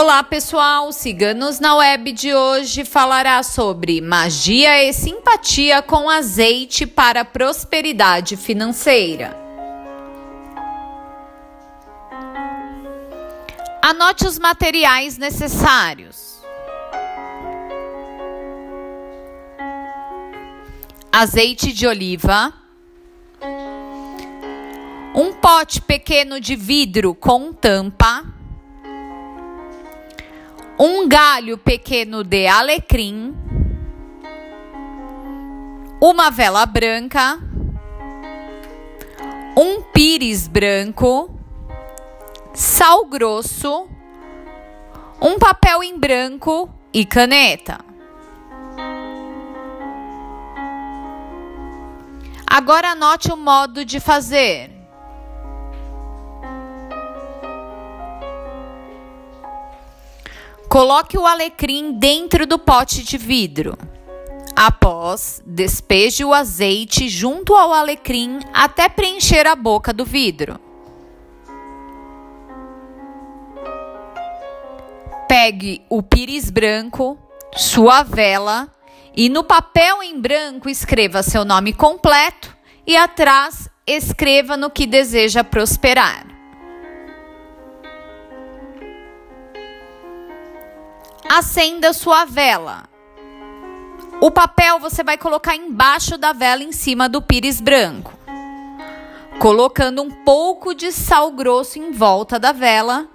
Olá pessoal, Ciganos na Web de hoje falará sobre magia e simpatia com azeite para prosperidade financeira. Anote os materiais necessários: azeite de oliva, um pote pequeno de vidro com tampa um galho pequeno de alecrim, uma vela branca, um pires branco, sal grosso, um papel em branco e caneta. Agora anote o modo de fazer. Coloque o alecrim dentro do pote de vidro. Após, despeje o azeite junto ao alecrim até preencher a boca do vidro. Pegue o pires branco, sua vela e no papel em branco escreva seu nome completo e atrás escreva no que deseja prosperar. Acenda sua vela. O papel você vai colocar embaixo da vela em cima do pires branco, colocando um pouco de sal grosso em volta da vela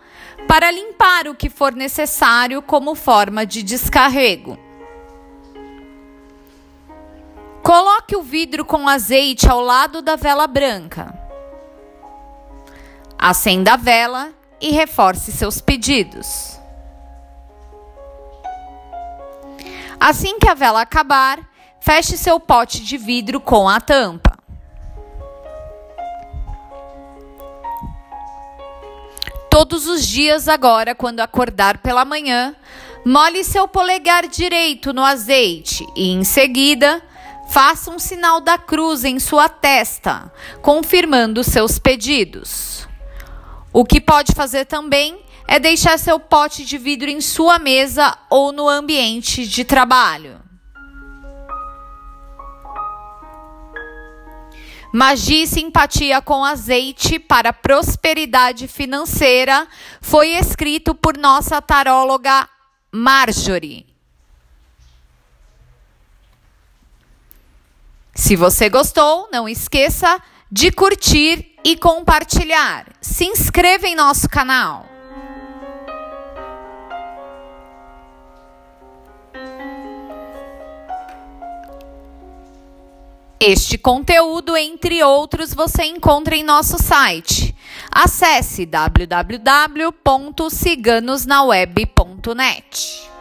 para limpar o que for necessário como forma de descarrego. Coloque o vidro com azeite ao lado da vela branca. Acenda a vela e reforce seus pedidos. Assim que a vela acabar, feche seu pote de vidro com a tampa. Todos os dias, agora, quando acordar pela manhã, molhe seu polegar direito no azeite e, em seguida, faça um sinal da cruz em sua testa, confirmando seus pedidos. O que pode fazer também é deixar seu pote de vidro em sua mesa ou no ambiente de trabalho. Magia e simpatia com azeite para prosperidade financeira foi escrito por nossa taróloga Marjorie. Se você gostou, não esqueça de curtir e compartilhar. Se inscreva em nosso canal. Este conteúdo, entre outros, você encontra em nosso site. Acesse www.ciganosnaweb.net.